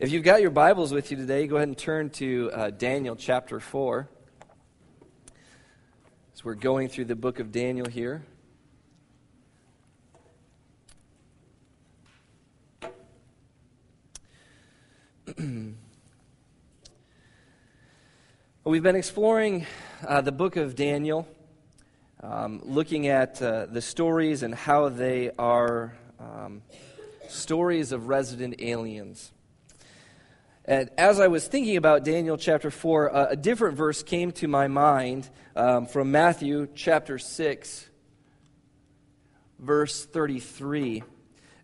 If you've got your Bibles with you today, go ahead and turn to uh, Daniel chapter 4. As we're going through the book of Daniel here. We've been exploring uh, the book of Daniel, um, looking at uh, the stories and how they are um, stories of resident aliens. And as I was thinking about Daniel chapter 4, uh, a different verse came to my mind um, from Matthew chapter 6, verse 33.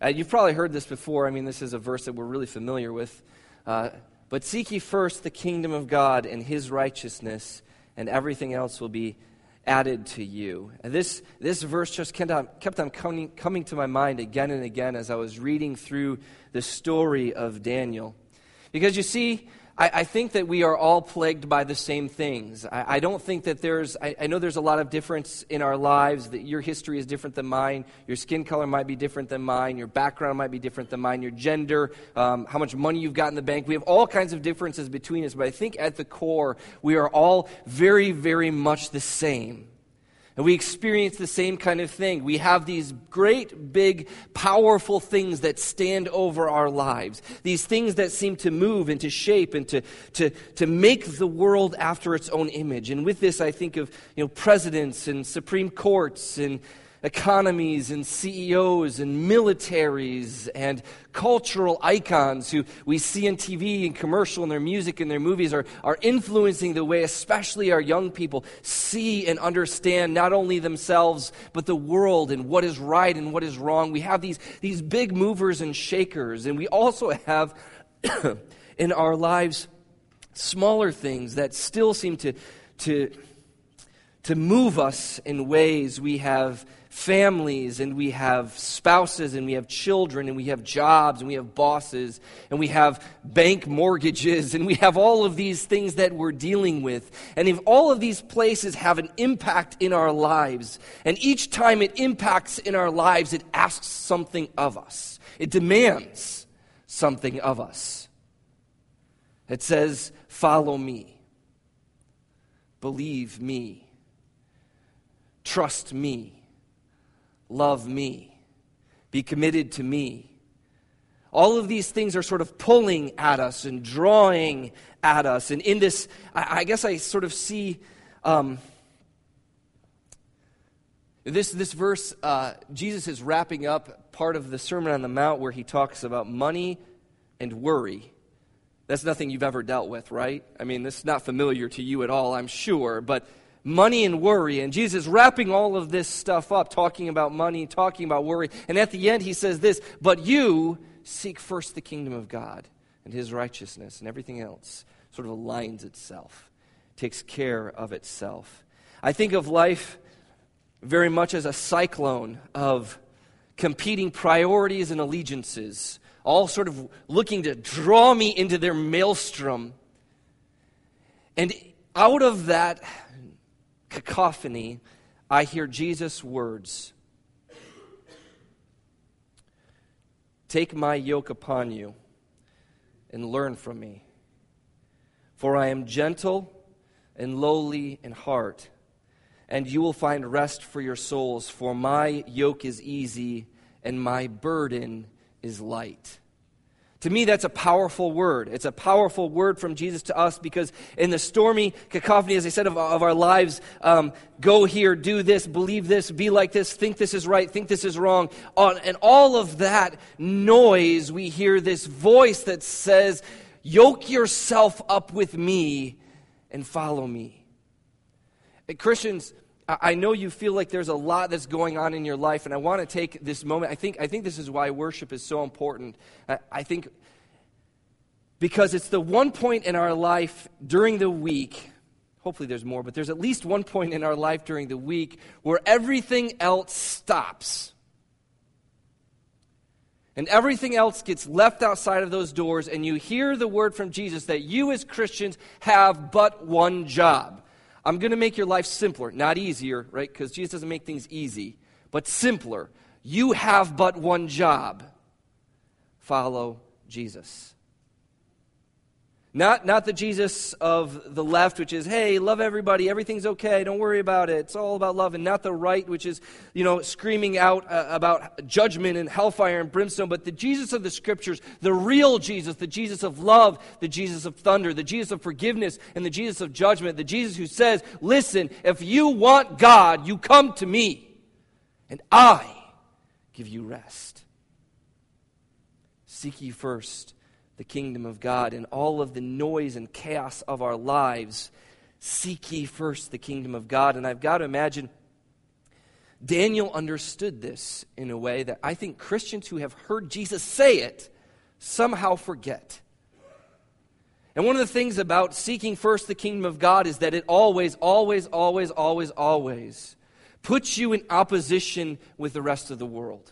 Uh, you've probably heard this before. I mean, this is a verse that we're really familiar with. Uh, but seek ye first the kingdom of God and his righteousness, and everything else will be added to you. And this, this verse just kept on, kept on coming, coming to my mind again and again as I was reading through the story of Daniel. Because you see, I, I think that we are all plagued by the same things. I, I don't think that there's, I, I, know there's a lot of difference in our lives, that your history is different than mine, your skin color might be different than mine, your background might be different than mine, your gender, um, how much money you've got in the bank. We have all kinds of differences between us, but I think at the core, we are all very, very much the same. And we experience the same kind of thing. We have these great, big, powerful things that stand over our lives. These things that seem to move and to shape and to, to, to make the world after its own image. And with this, I think of you know, presidents and Supreme Courts and economies and CEOs and militaries and cultural icons who we see in TV and commercial and their music and their movies are, are influencing the way, especially our young people, see and understand not only themselves, but the world and what is right and what is wrong. We have these, these big movers and shakers, and we also have in our lives smaller things that still seem to, to, to move us in ways we have families and we have spouses and we have children and we have jobs and we have bosses and we have bank mortgages and we have all of these things that we're dealing with. And if all of these places have an impact in our lives, and each time it impacts in our lives, it asks something of us, it demands something of us. It says, Follow me, believe me, trust me love me, be committed to me. All of these things are sort of pulling at us and drawing at us. And in this, I, guess I sort of see um, this, this verse, uh, Jesus is wrapping up part of the Sermon on the Mount where he talks about money and worry. That's nothing you've ever dealt with, right? I mean, this is not familiar to you at all, I'm sure, but money and worry. And Jesus wrapping all of this stuff up, talking about money, talking about worry. And at the end, he says this But you seek first the kingdom of God and his righteousness, and everything else sort of aligns itself, takes care of itself. I think of life very much as a cyclone of competing priorities and allegiances, all sort of looking to draw me into their maelstrom. And out of that cacophony, I hear Jesus' words Take my yoke upon you and learn from me. For I am gentle and lowly in heart, and you will find rest for your souls. For my yoke is easy and my burden is light. To me, that's a powerful word. It's a powerful word from Jesus to us because in the stormy cacophony, as I said, of, of our lives, um, go here, do this, believe this, be like this, think this is right, think this is wrong. On, and all of that noise, we hear this voice that says, Yoke yourself up with me and follow me. And Christians, I know you feel like there's a lot that's going on in your life, and I want to take this moment. I think, I think this is why worship is so important. I think because it's the one point in our life during the week, hopefully there's more, but there's at least one point in our life during the week where everything else stops. And everything else gets left outside of those doors, and you hear the word from Jesus that you as Christians have but one job. I'm going to make your life simpler, not easier, right? Because Jesus doesn't make things easy, but simpler. You have but one job follow Jesus. Not, not the Jesus of the left, which is, hey, love everybody, everything's okay, don't worry about it, it's all about love. And not the right, which is, you know, screaming out uh, about judgment and hellfire and brimstone. But the Jesus of the scriptures, the real Jesus, the Jesus of love, the Jesus of thunder, the Jesus of forgiveness, and the Jesus of judgment, the Jesus who says, listen, if you want God, you come to me, and I give you rest. Seek ye first the kingdom of God and all of the noise and chaos of our lives, seek ye first the kingdom of God. And I've got to imagine Daniel understood this in a way that I think Christians who have heard Jesus say it somehow forget. And one of the things about seeking first the kingdom of God is that it always, always, always, always, always puts you in opposition with the rest of the world.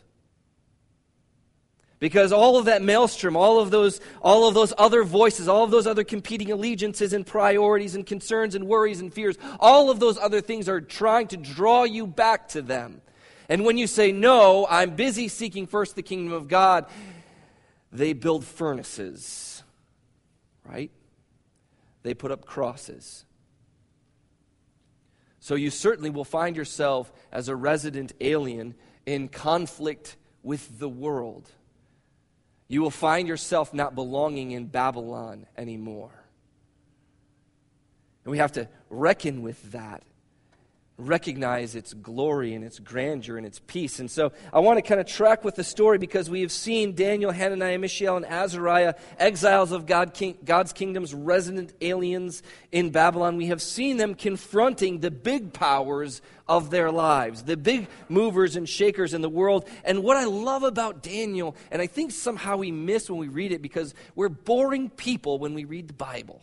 Because all of that maelstrom, all of those, all of those other voices, all of those other competing allegiances and priorities and concerns and worries and fears, all of those other things are trying to draw you back to them. And when you say, No, I'm busy seeking first the kingdom of God, they build furnaces, right? They put up crosses. So you certainly will find yourself as a resident alien in conflict with the world you will find yourself not belonging in Babylon anymore. And we have to reckon with that, recognize its glory and its grandeur and its peace. And so I want to kind of track with the story because we have seen Daniel, Hananiah, Mishael, and Azariah, exiles of God, king, God's kingdoms, resident aliens in Babylon. We have seen them confronting the big powers of their lives, the big movers and shakers in the world. And what I love about Daniel, and I think somehow we miss when we read it because we're boring people when we read the Bible.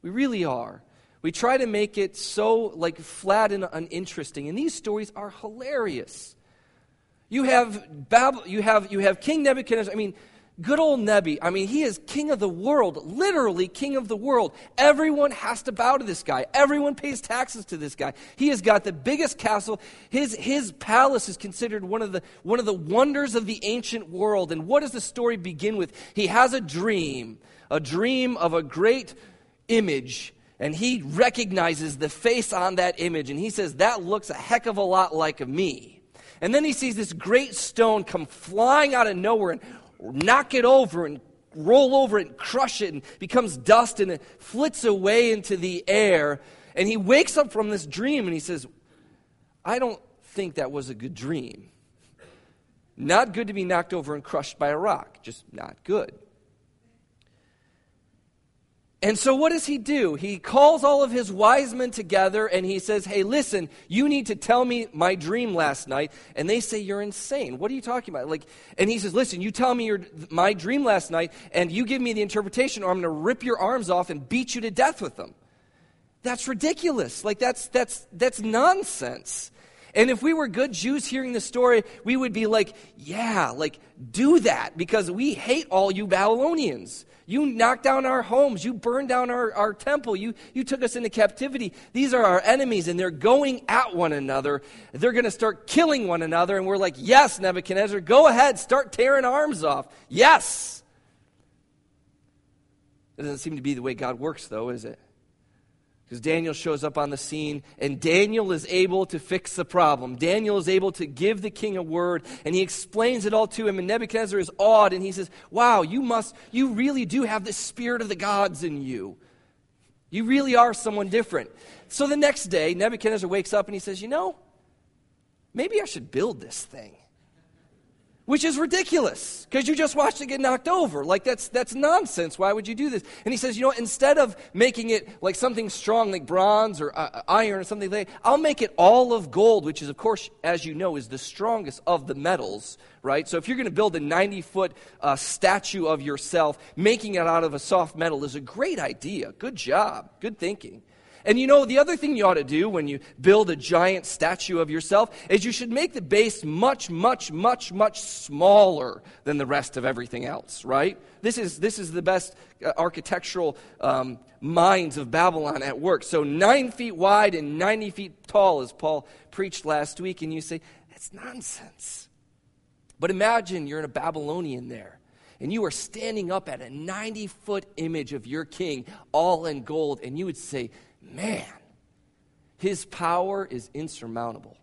We really are. We try to make it so like flat and uninteresting, and these stories are hilarious. You have Bab- you have you have King Nebuchadnezzar. I mean, Good old Nebi, I mean, he is king of the world, literally king of the world. Everyone has to bow to this guy. Everyone pays taxes to this guy. He has got the biggest castle. His, his palace is considered one of, the, one of the wonders of the ancient world. And what does the story begin with? He has a dream, a dream of a great image and he recognizes the face on that image and he says, That looks a heck of a lot like me. And then he sees this great stone come flying out of nowhere and knock it over and roll over and crush it and becomes dust and it flits away into the air. And he wakes up from this dream and he says, I don't think that was a good dream. Not good to be knocked over and crushed by a rock, just not good. And so, what does he do? He calls all of his wise men together and he says, Hey, listen, you need to tell me my dream last night. And they say, You're insane. What are you talking about? Like, and he says, Listen, you tell me your, my dream last night and you give me the interpretation, or I'm going to rip your arms off and beat you to death with them. That's ridiculous. Like, that's, that's, that's nonsense. And if we were good Jews hearing the story, we would be like, yeah, like, do that because we hate all you Babylonians. You knocked down our homes. You burned down our, our temple. You, you took us into captivity. These are our enemies, and they're going at one another. They're going to start killing one another. And we're like, yes, Nebuchadnezzar, go ahead. Start tearing arms off. Yes. It doesn't seem to be the way God works, though, is it? Because Daniel shows up on the scene, and Daniel is able to fix the problem. Daniel is able to give the king a word, and he explains it all to him. And Nebuchadnezzar is awed, and he says, Wow, you must, you really do have the spirit of the gods in you. You really are someone different. So the next day, Nebuchadnezzar wakes up and he says, You know, maybe I should build this thing which is ridiculous because you just watched it get knocked over. Like, that's, that's nonsense. Why would you do this? And he says, you know, instead of making it like something strong like bronze or uh, iron or something like that, I'll make it all of gold, which is, of course, as you know, is the strongest of the metals, right? So if you're going to build a 90 foot uh, statue of yourself, making it out of a soft metal is a great idea. Good job. Good thinking. And you know, the other thing you ought to do when you build a giant statue of yourself is you should make the base much, much, much, much smaller than the rest of everything else, right? This is, this is the best uh, architectural um, minds of Babylon at work. So, nine feet wide and 90 feet tall, as Paul preached last week, and you say, that's nonsense. But imagine you're in a Babylonian there and you are standing up at a 90 foot image of your king, all in gold, and you would say, Man, his power is insurmountable.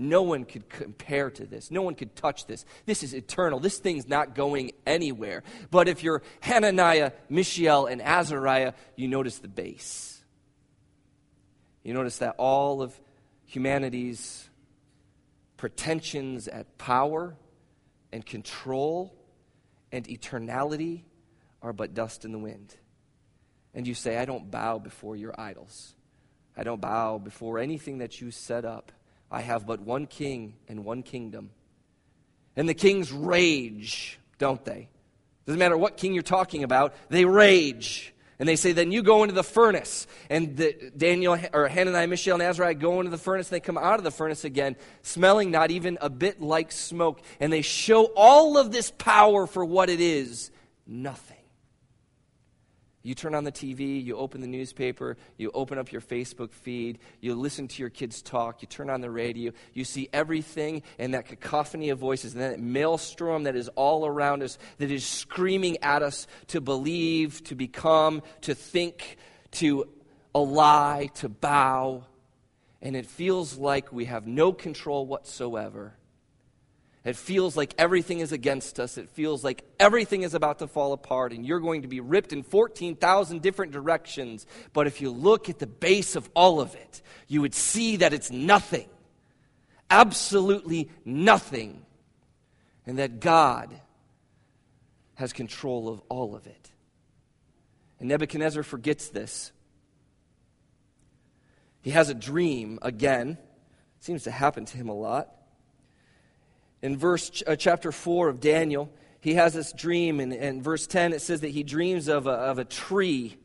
No one could compare to this. No one could touch this. This is eternal. This thing's not going anywhere. But if you're Hananiah, Mishael, and Azariah, you notice the base. You notice that all of humanity's pretensions at power and control and eternality are but dust in the wind. And you say, I don't bow before your idols. I don't bow before anything that you set up. I have but one king and one kingdom. And the kings rage, don't they? Doesn't matter what king you're talking about, they rage. And they say, then you go into the furnace. And the, Daniel, or Hananiah, Mishael, and Azariah go into the furnace, and they come out of the furnace again, smelling not even a bit like smoke. And they show all of this power for what it is nothing. You turn on the TV, you open the newspaper, you open up your Facebook feed, you listen to your kids talk, you turn on the radio, you see everything and that cacophony of voices and that maelstrom that is all around us that is screaming at us to believe, to become, to think, to ally, to bow. And it feels like we have no control whatsoever. It feels like everything is against us. It feels like everything is about to fall apart, and you're going to be ripped in 14,000 different directions. But if you look at the base of all of it, you would see that it's nothing. Absolutely nothing. And that God has control of all of it. And Nebuchadnezzar forgets this. He has a dream again. It seems to happen to him a lot in verse uh, chapter 4 of Daniel, he has this dream, and in verse 10 it says that he dreams of a, of a tree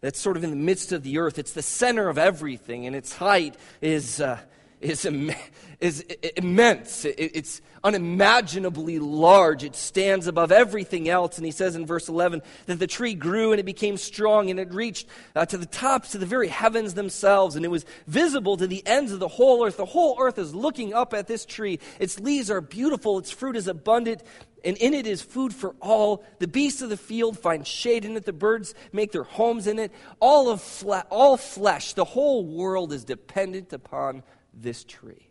that's sort of in the midst of the earth. It's the center of everything, and its height is, uh, is, Im- is immense. It's unimaginably large. It stands above everything else. And he says in verse 11 that the tree grew and it became strong and it reached uh, to the tops, to the very heavens themselves. And it was visible to the ends of the whole earth. The whole earth is looking up at this tree. Its leaves are beautiful, its fruit is abundant. And in it is food for all. The beasts of the field find shade in it. The birds make their homes in it. All of fle- all flesh, the whole world is dependent upon this tree.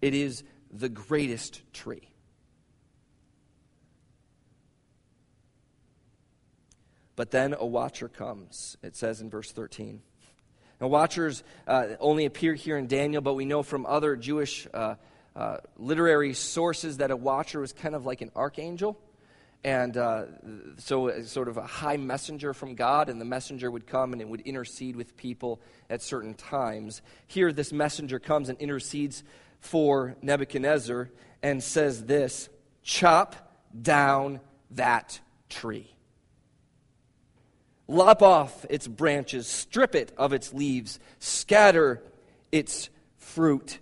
It is the greatest tree. But then a watcher comes, it says in verse 13. Now, watchers uh, only appear here in Daniel, but we know from other Jewish uh, uh, literary sources that a watcher was kind of like an archangel. And uh, so, sort of a high messenger from God, and the messenger would come and it would intercede with people at certain times. Here, this messenger comes and intercedes for Nebuchadnezzar and says this Chop down that tree. Lop off its branches, strip it of its leaves, scatter its fruit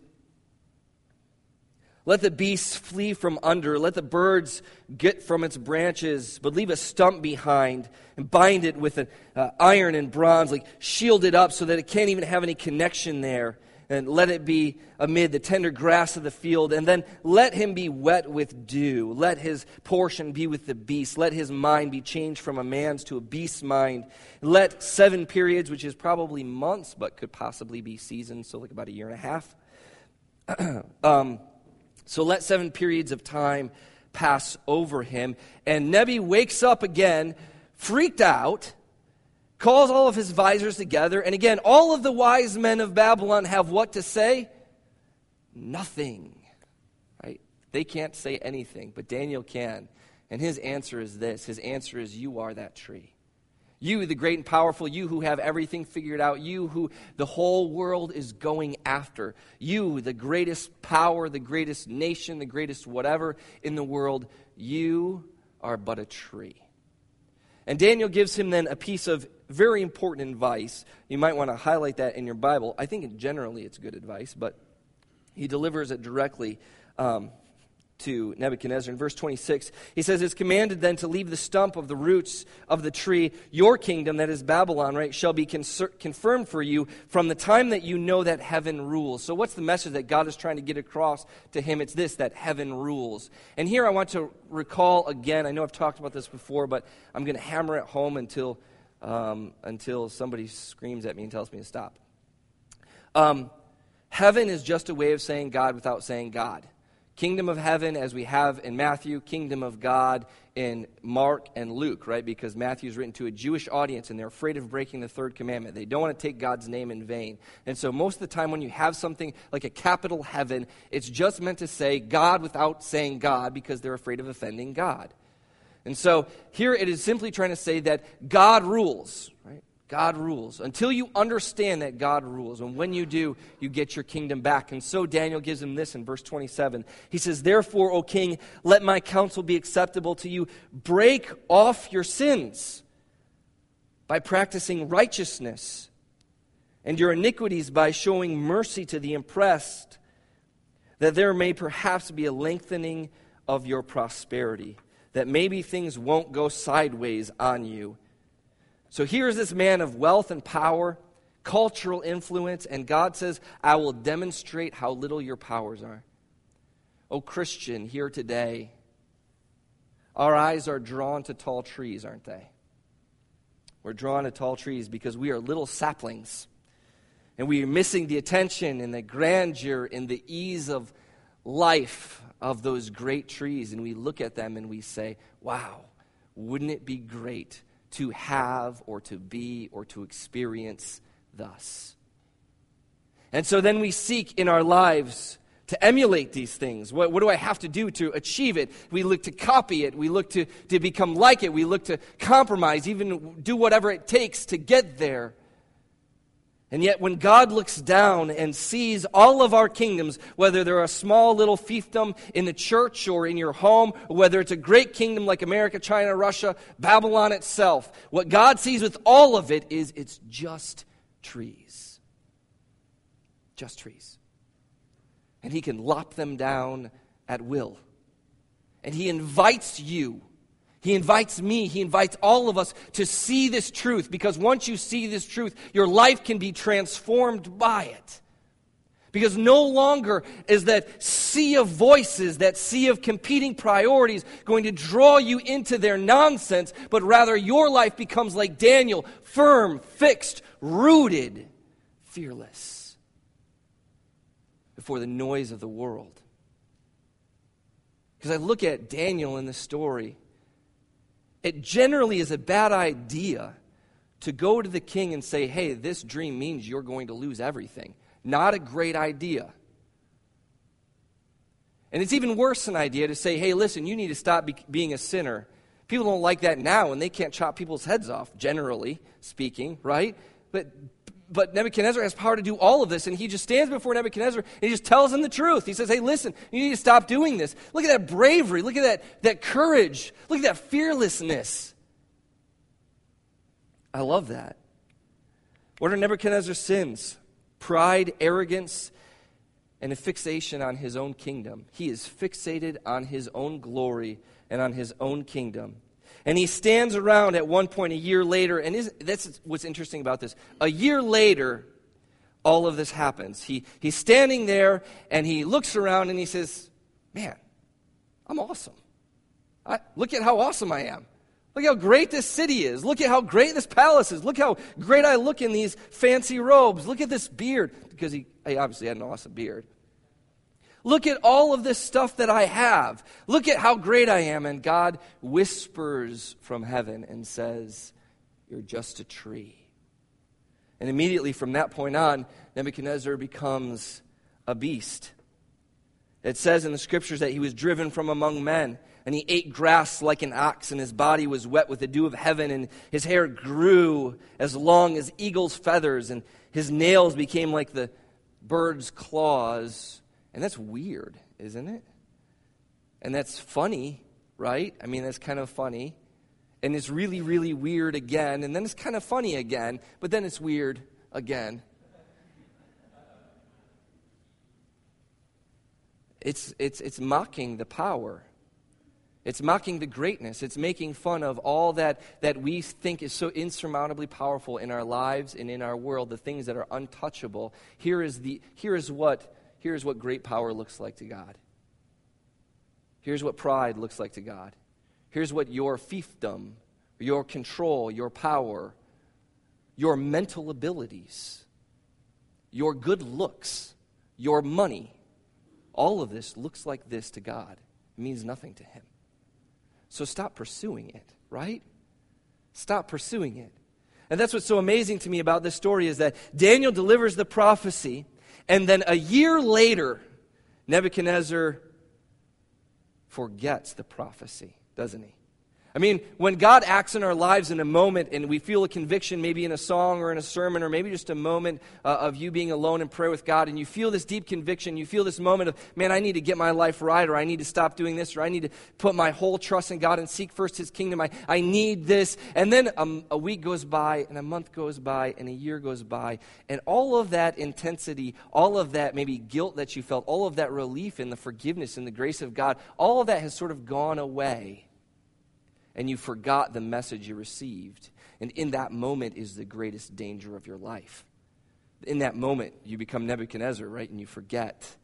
let the beasts flee from under. Let the birds get from its branches, but leave a stump behind and bind it with an uh, iron and bronze, like shield it up so that it can't even have any connection there. And let it be amid the tender grass of the field. And then let him be wet with dew. Let his portion be with the beast. Let his mind be changed from a man's to a beast's mind. Let seven periods, which is probably months, but could possibly be seasons, so like about a year and a half. um, so let seven periods of time pass over him. And Nebi wakes up again, freaked out, calls all of his advisors together. And again, all of the wise men of Babylon have what to say? Nothing. Right? They can't say anything, but Daniel can. And his answer is this his answer is, You are that tree. You, the great and powerful, you who have everything figured out, you who the whole world is going after, you, the greatest power, the greatest nation, the greatest whatever in the world, you are but a tree. And Daniel gives him then a piece of very important advice. You might want to highlight that in your Bible. I think generally it's good advice, but he delivers it directly um, to Nebuchadnezzar. In verse 26, he says, It's commanded then to leave the stump of the roots of the tree. Your kingdom, that is Babylon, right, shall be confirmed for you from the time that you know that heaven rules. So, what's the message that God is trying to get across to him? It's this that heaven rules. And here I want to recall again, I know I've talked about this before, but I'm going to hammer it home until, um, until somebody screams at me and tells me to stop. Um, heaven is just a way of saying God without saying God. Kingdom of heaven, as we have in Matthew, kingdom of God in Mark and Luke, right? Because Matthew's written to a Jewish audience and they're afraid of breaking the third commandment. They don't want to take God's name in vain. And so, most of the time, when you have something like a capital heaven, it's just meant to say God without saying God because they're afraid of offending God. And so, here it is simply trying to say that God rules, right? God rules. Until you understand that God rules. And when you do, you get your kingdom back. And so Daniel gives him this in verse 27. He says, Therefore, O king, let my counsel be acceptable to you. Break off your sins by practicing righteousness, and your iniquities by showing mercy to the oppressed, that there may perhaps be a lengthening of your prosperity, that maybe things won't go sideways on you so here's this man of wealth and power, cultural influence, and God says, I will demonstrate how little your powers are. Oh, Christian, here today, our eyes are drawn to tall trees, aren't they? We're drawn to tall trees because we are little saplings. And we are missing the attention and the grandeur and the ease of life of those great trees. And we look at them and we say, wow, wouldn't it be great to have or to be or to experience thus. And so then we seek in our lives to emulate these things. What, what, do I have to do to achieve it? We look to copy it. We look to, to become like it. We look to compromise, even do whatever it takes to get there. And yet, when God looks down and sees all of our kingdoms, whether they're a small little fiefdom in the church or in your home, or whether it's a great kingdom like America, China, Russia, Babylon itself, what God sees with all of it is it's just trees. Just trees. And He can lop them down at will. And He invites you he invites me, he invites all of us to see this truth because once you see this truth, your life can be transformed by it. Because no longer is that sea of voices, that sea of competing priorities going to draw you into their nonsense, but rather your life becomes like Daniel, firm, fixed, rooted, fearless before the noise of the world. Because I look at Daniel in this story it generally is a bad idea to go to the king and say, hey, this dream means you're going to lose everything. Not a great idea. And it's even worse an idea to say, hey, listen, you need to stop be- being a sinner. People don't like that now, and they can't chop people's heads off, generally speaking, right? But but Nebuchadnezzar has power to do all of this, and he just stands before Nebuchadnezzar and he just tells him the truth. He says, Hey, listen, you need to stop doing this. Look at that bravery. Look at that, that courage. Look at that fearlessness. I love that. What are Nebuchadnezzar's sins? Pride, arrogance, and a fixation on his own kingdom. He is fixated on his own glory and on his own kingdom. And he stands around at one point a year later, and is, that's what's interesting about this. A year later, all of this happens. He, he's standing there and he looks around and he says, Man, I'm awesome. I, look at how awesome I am. Look how great this city is. Look at how great this palace is. Look how great I look in these fancy robes. Look at this beard. Because he, he obviously had an awesome beard. Look at all of this stuff that I have. Look at how great I am. And God whispers from heaven and says, You're just a tree. And immediately from that point on, Nebuchadnezzar becomes a beast. It says in the scriptures that he was driven from among men, and he ate grass like an ox, and his body was wet with the dew of heaven, and his hair grew as long as eagle's feathers, and his nails became like the bird's claws. And that's weird, isn't it? And that's funny, right? I mean, that's kind of funny. And it's really, really weird again. And then it's kind of funny again, but then it's weird again. It's, it's, it's mocking the power. It's mocking the greatness. It's making fun of all that, that we think is so insurmountably powerful in our lives and in our world, the things that are untouchable. Here is, the, here is, what, here is what great power looks like to God. Here's what pride looks like to God. Here's what your fiefdom, your control, your power, your mental abilities, your good looks, your money, all of this looks like this to God. It means nothing to Him. So stop pursuing it, right? Stop pursuing it. And that's what's so amazing to me about this story is that Daniel delivers the prophecy, and then a year later, Nebuchadnezzar forgets the prophecy, doesn't he? I mean, when God acts in our lives in a moment and we feel a conviction, maybe in a song or in a sermon, or maybe just a moment uh, of you being alone in prayer with God, and you feel this deep conviction, you feel this moment of, man, I need to get my life right, or I need to stop doing this, or I need to put my whole trust in God and seek first His kingdom. I, I need this. And then um, a week goes by, and a month goes by, and a year goes by, and all of that intensity, all of that maybe guilt that you felt, all of that relief in the forgiveness and the grace of God, all of that has sort of gone away and you forgot the message you received. And in that moment is the greatest danger of your life. In that moment, you become Nebuchadnezzar, right? And you forget.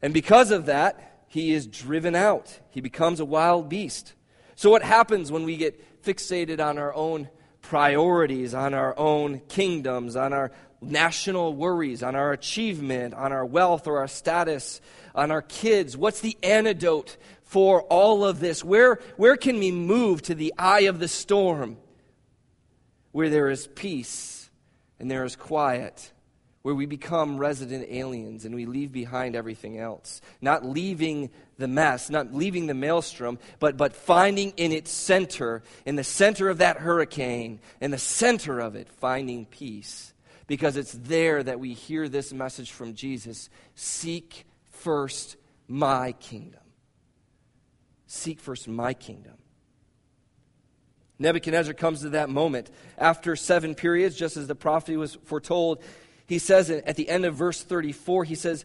And because of that, he is driven out. He becomes a wild beast. So, what happens when we get fixated on our own priorities, on our own kingdoms, on our national worries, on our achievement, on our wealth or our status, on our kids? What's the antidote for all of this? Where, where can we move to the eye of the storm where there is peace and there is quiet? Where we become resident aliens and we leave behind everything else. Not leaving the mess, not leaving the maelstrom, but, but finding in its center, in the center of that hurricane, in the center of it, finding peace. Because it's there that we hear this message from Jesus Seek first my kingdom. Seek first my kingdom. Nebuchadnezzar comes to that moment after seven periods, just as the prophecy was foretold. He says at the end of verse 34, he says,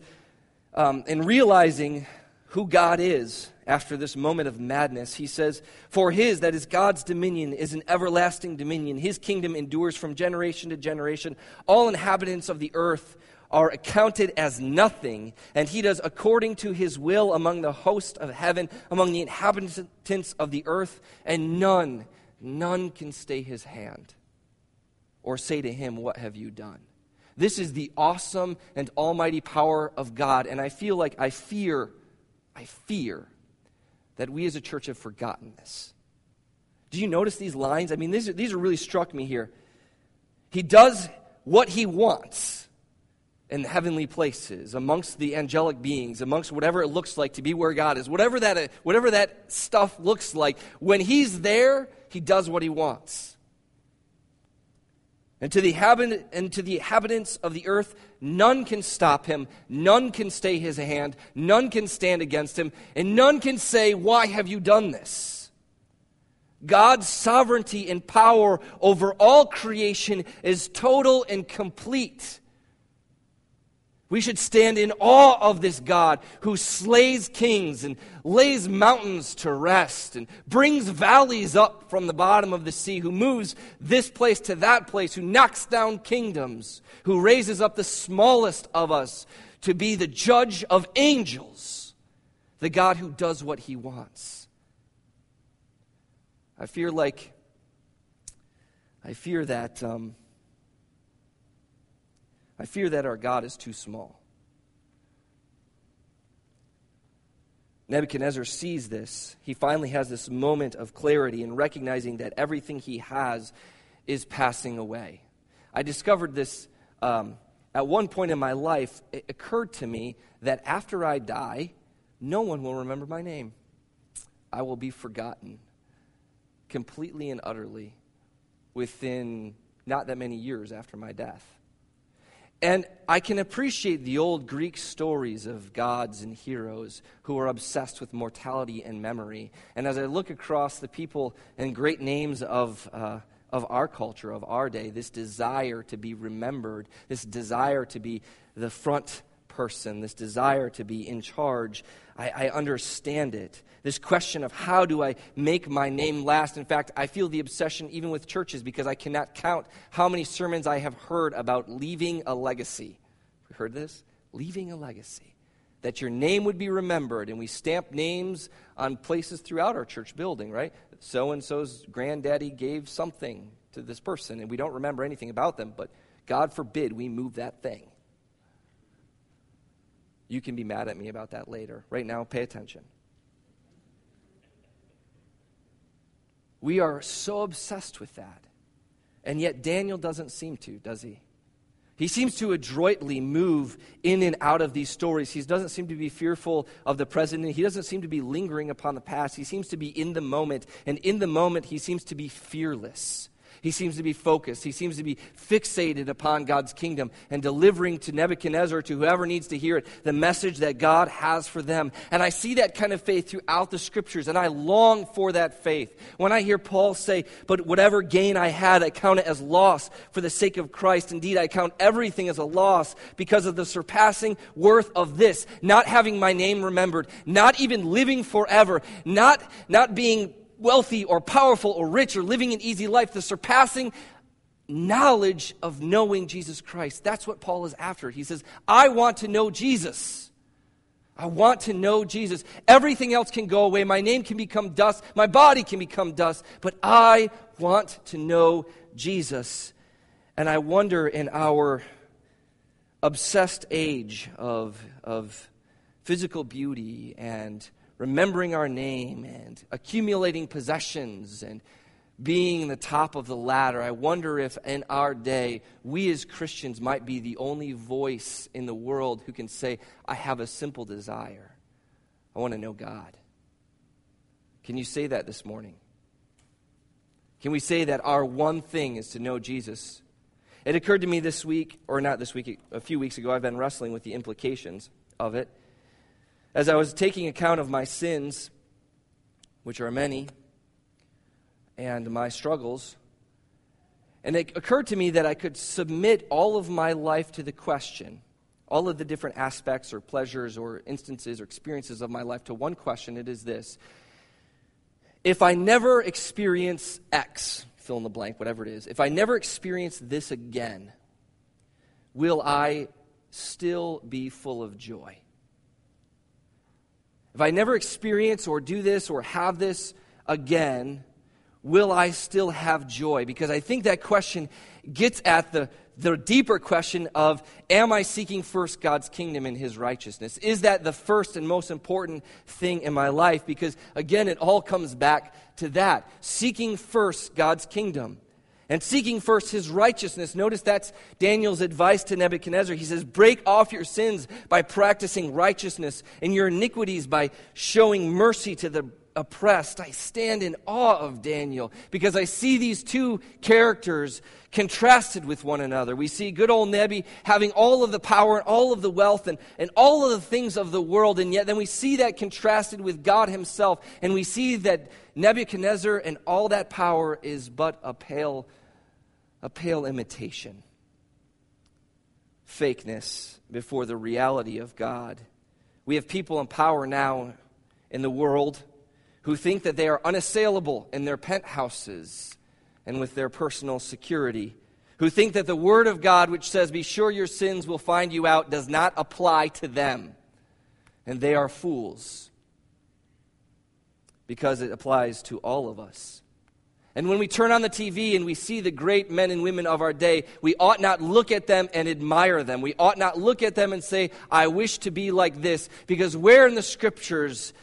um, in realizing who God is after this moment of madness, he says, For his, that is God's dominion, is an everlasting dominion. His kingdom endures from generation to generation. All inhabitants of the earth are accounted as nothing, and he does according to his will among the host of heaven, among the inhabitants of the earth, and none, none can stay his hand or say to him, What have you done? This is the awesome and almighty power of God, and I feel like I fear, I fear that we as a church have forgotten this. Do you notice these lines? I mean, these are, these are really struck me here. He does what he wants in heavenly places, amongst the angelic beings, amongst whatever it looks like to be where God is, whatever that, whatever that stuff looks like, when He's there, He does what He wants. And to, the habit, and to the inhabitants of the earth, none can stop him, none can stay his hand, none can stand against him, and none can say, Why have you done this? God's sovereignty and power over all creation is total and complete. We should stand in awe of this God who slays kings and lays mountains to rest and brings valleys up from the bottom of the sea, who moves this place to that place, who knocks down kingdoms, who raises up the smallest of us to be the judge of angels, the God who does what he wants. I fear like, I fear that. Um, I fear that our God is too small. Nebuchadnezzar sees this. He finally has this moment of clarity in recognizing that everything he has is passing away. I discovered this um, at one point in my life. It occurred to me that after I die, no one will remember my name. I will be forgotten completely and utterly within not that many years after my death. And I can appreciate the old Greek stories of gods and heroes who are obsessed with mortality and memory. And as I look across the people and great names of, uh, of our culture, of our day, this desire to be remembered, this desire to be the front person, this desire to be in charge. I, I, understand it. This question of how do I make my name last. In fact, I feel the obsession even with churches because I cannot count how many sermons I have heard about leaving a legacy. Have you heard this? Leaving a legacy. That your name would be remembered. And we stamp names on places throughout our church building, right? So and so's granddaddy gave something to this person, and we don't remember anything about them, but God forbid we move that thing. You can be mad at me about that later. Right now, pay attention. We are so obsessed with that. And yet, Daniel doesn't seem to, does he? He seems to adroitly move in and out of these stories. He doesn't seem to be fearful of the present. He doesn't seem to be lingering upon the past. He seems to be in the moment. And in the moment, he seems to be fearless. He seems to be focused. He seems to be fixated upon God's kingdom and delivering to Nebuchadnezzar, to whoever needs to hear it, the message that God has for them. And I see that kind of faith throughout the scriptures, and I long for that faith. When I hear Paul say, But whatever gain I had, I count it as loss for the sake of Christ. Indeed, I count everything as a loss because of the surpassing worth of this, not having my name remembered, not even living forever, not, not being wealthy or powerful or rich or living an easy life, the surpassing knowledge of knowing Jesus Christ. That's what Paul is after. He says, I want to know Jesus. I want to know Jesus. Everything else can go away. My name can become dust. My body can become dust. But I want to know Jesus. And I wonder in our obsessed age of, of physical beauty and remembering our name and accumulating possessions and being the top of the ladder. I wonder if in our day, we as Christians might be the only voice in the world who can say, I have a simple desire. I want to know God. Can you say that this morning? Can we say that our one thing is to know Jesus? It occurred to me this week, or not this week, a few weeks ago, I've been wrestling with the implications of it. As I was taking account of my sins, which are many, and my struggles, and it occurred to me that I could submit all of my life to the question, all of the different aspects or pleasures or instances or experiences of my life to one question. It is this If I never experience X, fill in the blank, whatever it is, if I never experience this again, will I still be full of joy? If I never experience or do this or have this again, will I still have joy? Because I think that question gets at the, the deeper question of Am I seeking first God's kingdom and his righteousness? Is that the first and most important thing in my life? Because again, it all comes back to that seeking first God's kingdom and seeking first his righteousness. Notice that's Daniel's advice to Nebuchadnezzar. He says, Break off your sins by practicing righteousness and your iniquities by showing mercy to the oppressed. I stand in awe of Daniel because I see these two characters contrasted with one another. We see good old Nebi having all of the power and all of the wealth and, and all of the things of the world, and yet then we see that contrasted with God Himself, and we see that Nebuchadnezzar and all that power is but a pale, a pale imitation. Fakeness before the reality of God. We have people in power now in the world who think that they are unassailable in their penthouses and with their personal security, who think that the Word of God, which says, Be sure your sins will find you out, does not apply to them. And they are fools because it applies to all of us. And when we turn on the TV and we see the great men and women of our day, we ought not look at them and admire them. We ought not look at them and say, I wish to be like this. Because where in the scriptures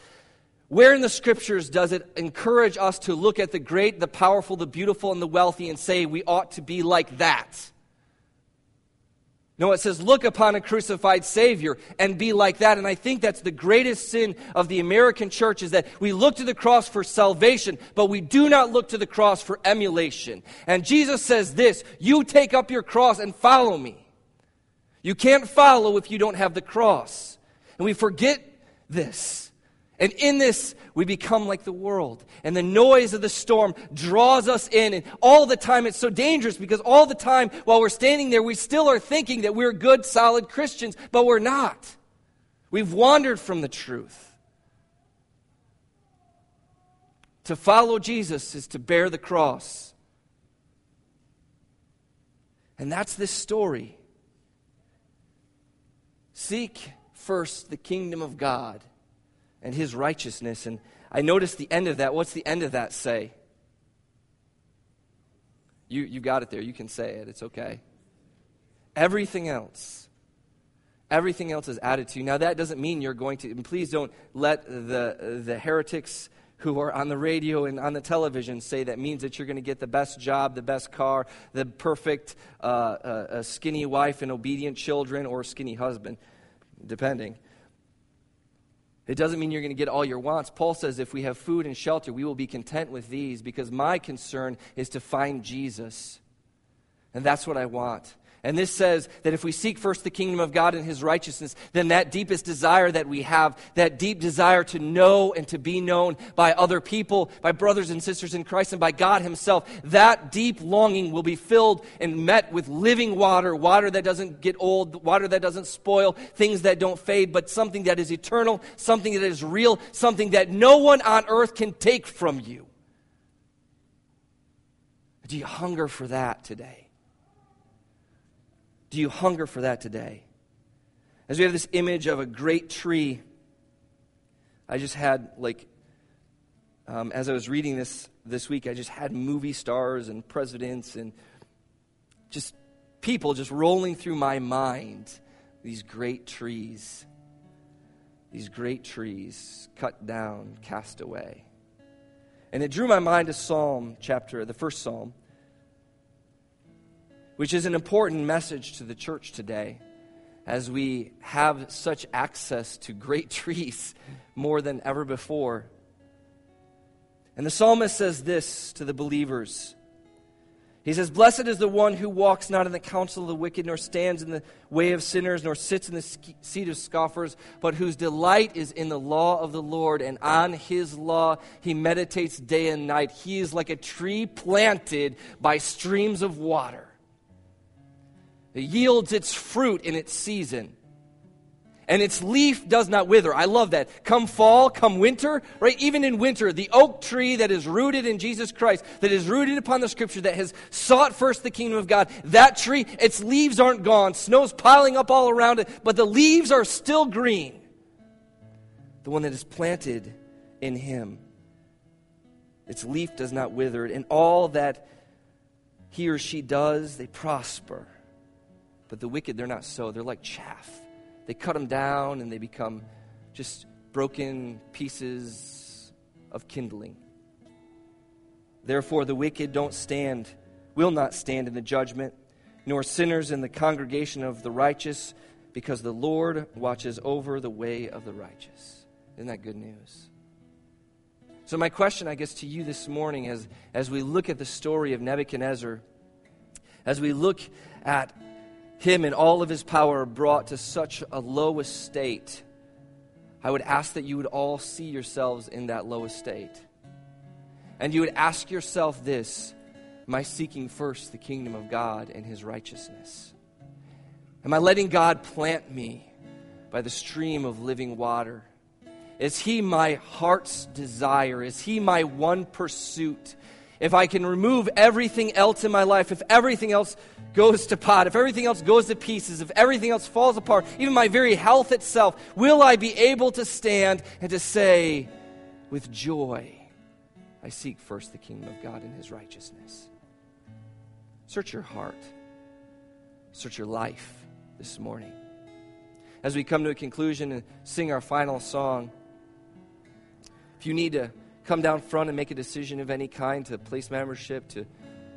where in the scriptures does it encourage us to look at the great, the powerful, the beautiful, and the wealthy and say we ought to be like that? No, it says, look upon a crucified Savior and be like that. And I think that's the greatest sin of the American church is that we look to the cross for salvation, but we do not look to the cross for emulation. And Jesus says this You take up your cross and follow me. You can't follow if you don't have the cross. And we forget this. And in this, we become like the world. And the noise of the storm draws us in. And all the time, it's so dangerous because all the time, while we're standing there, we still are thinking that we're good, solid Christians, but we're not. We've wandered from the truth. To follow Jesus is to bear the cross. And that's this story. Seek first the kingdom of God and his righteousness. And I noticed the end of that. What's the end of that say? You, you got it there. You can say it. It's okay. Everything else. Everything else is added to you. Now, that doesn't mean you're going to, and please don't let the, the heretics who are on the radio and on the television say that means that you're going to get the best job, the best car, the perfect uh, uh, skinny wife and obedient children, or skinny husband, depending. It doesn't mean you're going to get all your wants. Paul says if we have food and shelter, we will be content with these because my concern is to find Jesus. And that's what I want. And this says that if we seek first the kingdom of God and his righteousness, then that deepest desire that we have, that deep desire to know and to be known by other people, by brothers and sisters in Christ, and by God himself, that deep longing will be filled and met with living water, water that doesn't get old, water that doesn't spoil, things that don't fade, but something that is eternal, something that is real, something that no one on earth can take from you. Do you hunger for that today? Do you hunger for that today? As we have this image of a great tree, I just had, like, um, as I was reading this this week, I just had movie stars and presidents and just people just rolling through my mind. These great trees, these great trees cut down, cast away. And it drew my mind to Psalm chapter, the first Psalm, which is an important message to the church today as we have such access to great trees more than ever before. And the psalmist says this to the believers. He says, Blessed is the one who walks not in the counsel of the wicked, nor stands in the way of sinners, nor sits in the seat of scoffers, but whose delight is in the law of the Lord, and on his law he meditates day and night. He is like a tree planted by streams of water it yields its fruit in its season. And its leaf does not wither. I love that. Come fall, come winter, right? Even in winter, the oak tree that is rooted in Jesus Christ, that is rooted upon the scripture, that has sought first the kingdom of God, that tree, its leaves aren't gone. Snow's piling up all around it, but the leaves are still green. The one that is planted in Him. Its leaf does not wither, and all that he or she does, they prosper. But the wicked, they're not so. They're like chaff. They cut them down and they become just broken pieces of kindling. Therefore, the wicked don't stand, will not stand in the judgment, nor sinners in the congregation of the righteous, because the Lord watches over the way of the righteous. Isn't that good news? So, my question, I guess, to you this morning, as, as we look at the story of Nebuchadnezzar, as we look at him and all of his power brought to such a low estate, I would ask that you would all see yourselves in that low estate. And you would ask yourself this Am I seeking first the kingdom of God and his righteousness? Am I letting God plant me by the stream of living water? Is he my heart's desire? Is he my one pursuit? If I can remove everything else in my life, if everything else goes to pot, if everything else goes to pieces, if everything else falls apart, even my very health itself, will I be able to stand and to say with joy, I seek first the kingdom of God and his righteousness? Search your heart, search your life this morning. As we come to a conclusion and sing our final song, if you need to come down front and make a decision of any kind to place membership, to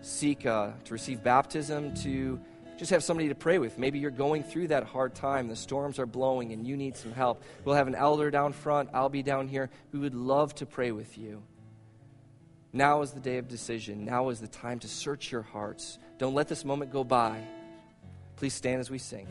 seek, uh, to receive baptism, to just have somebody to pray with. Maybe you're going through that hard time. The storms are blowing and you need some help. We'll have an elder down front. I'll be down here. We would love to pray with you. Now is the day of decision. Now is the time to search your hearts. Don't let this moment go by. Please stand as we sing.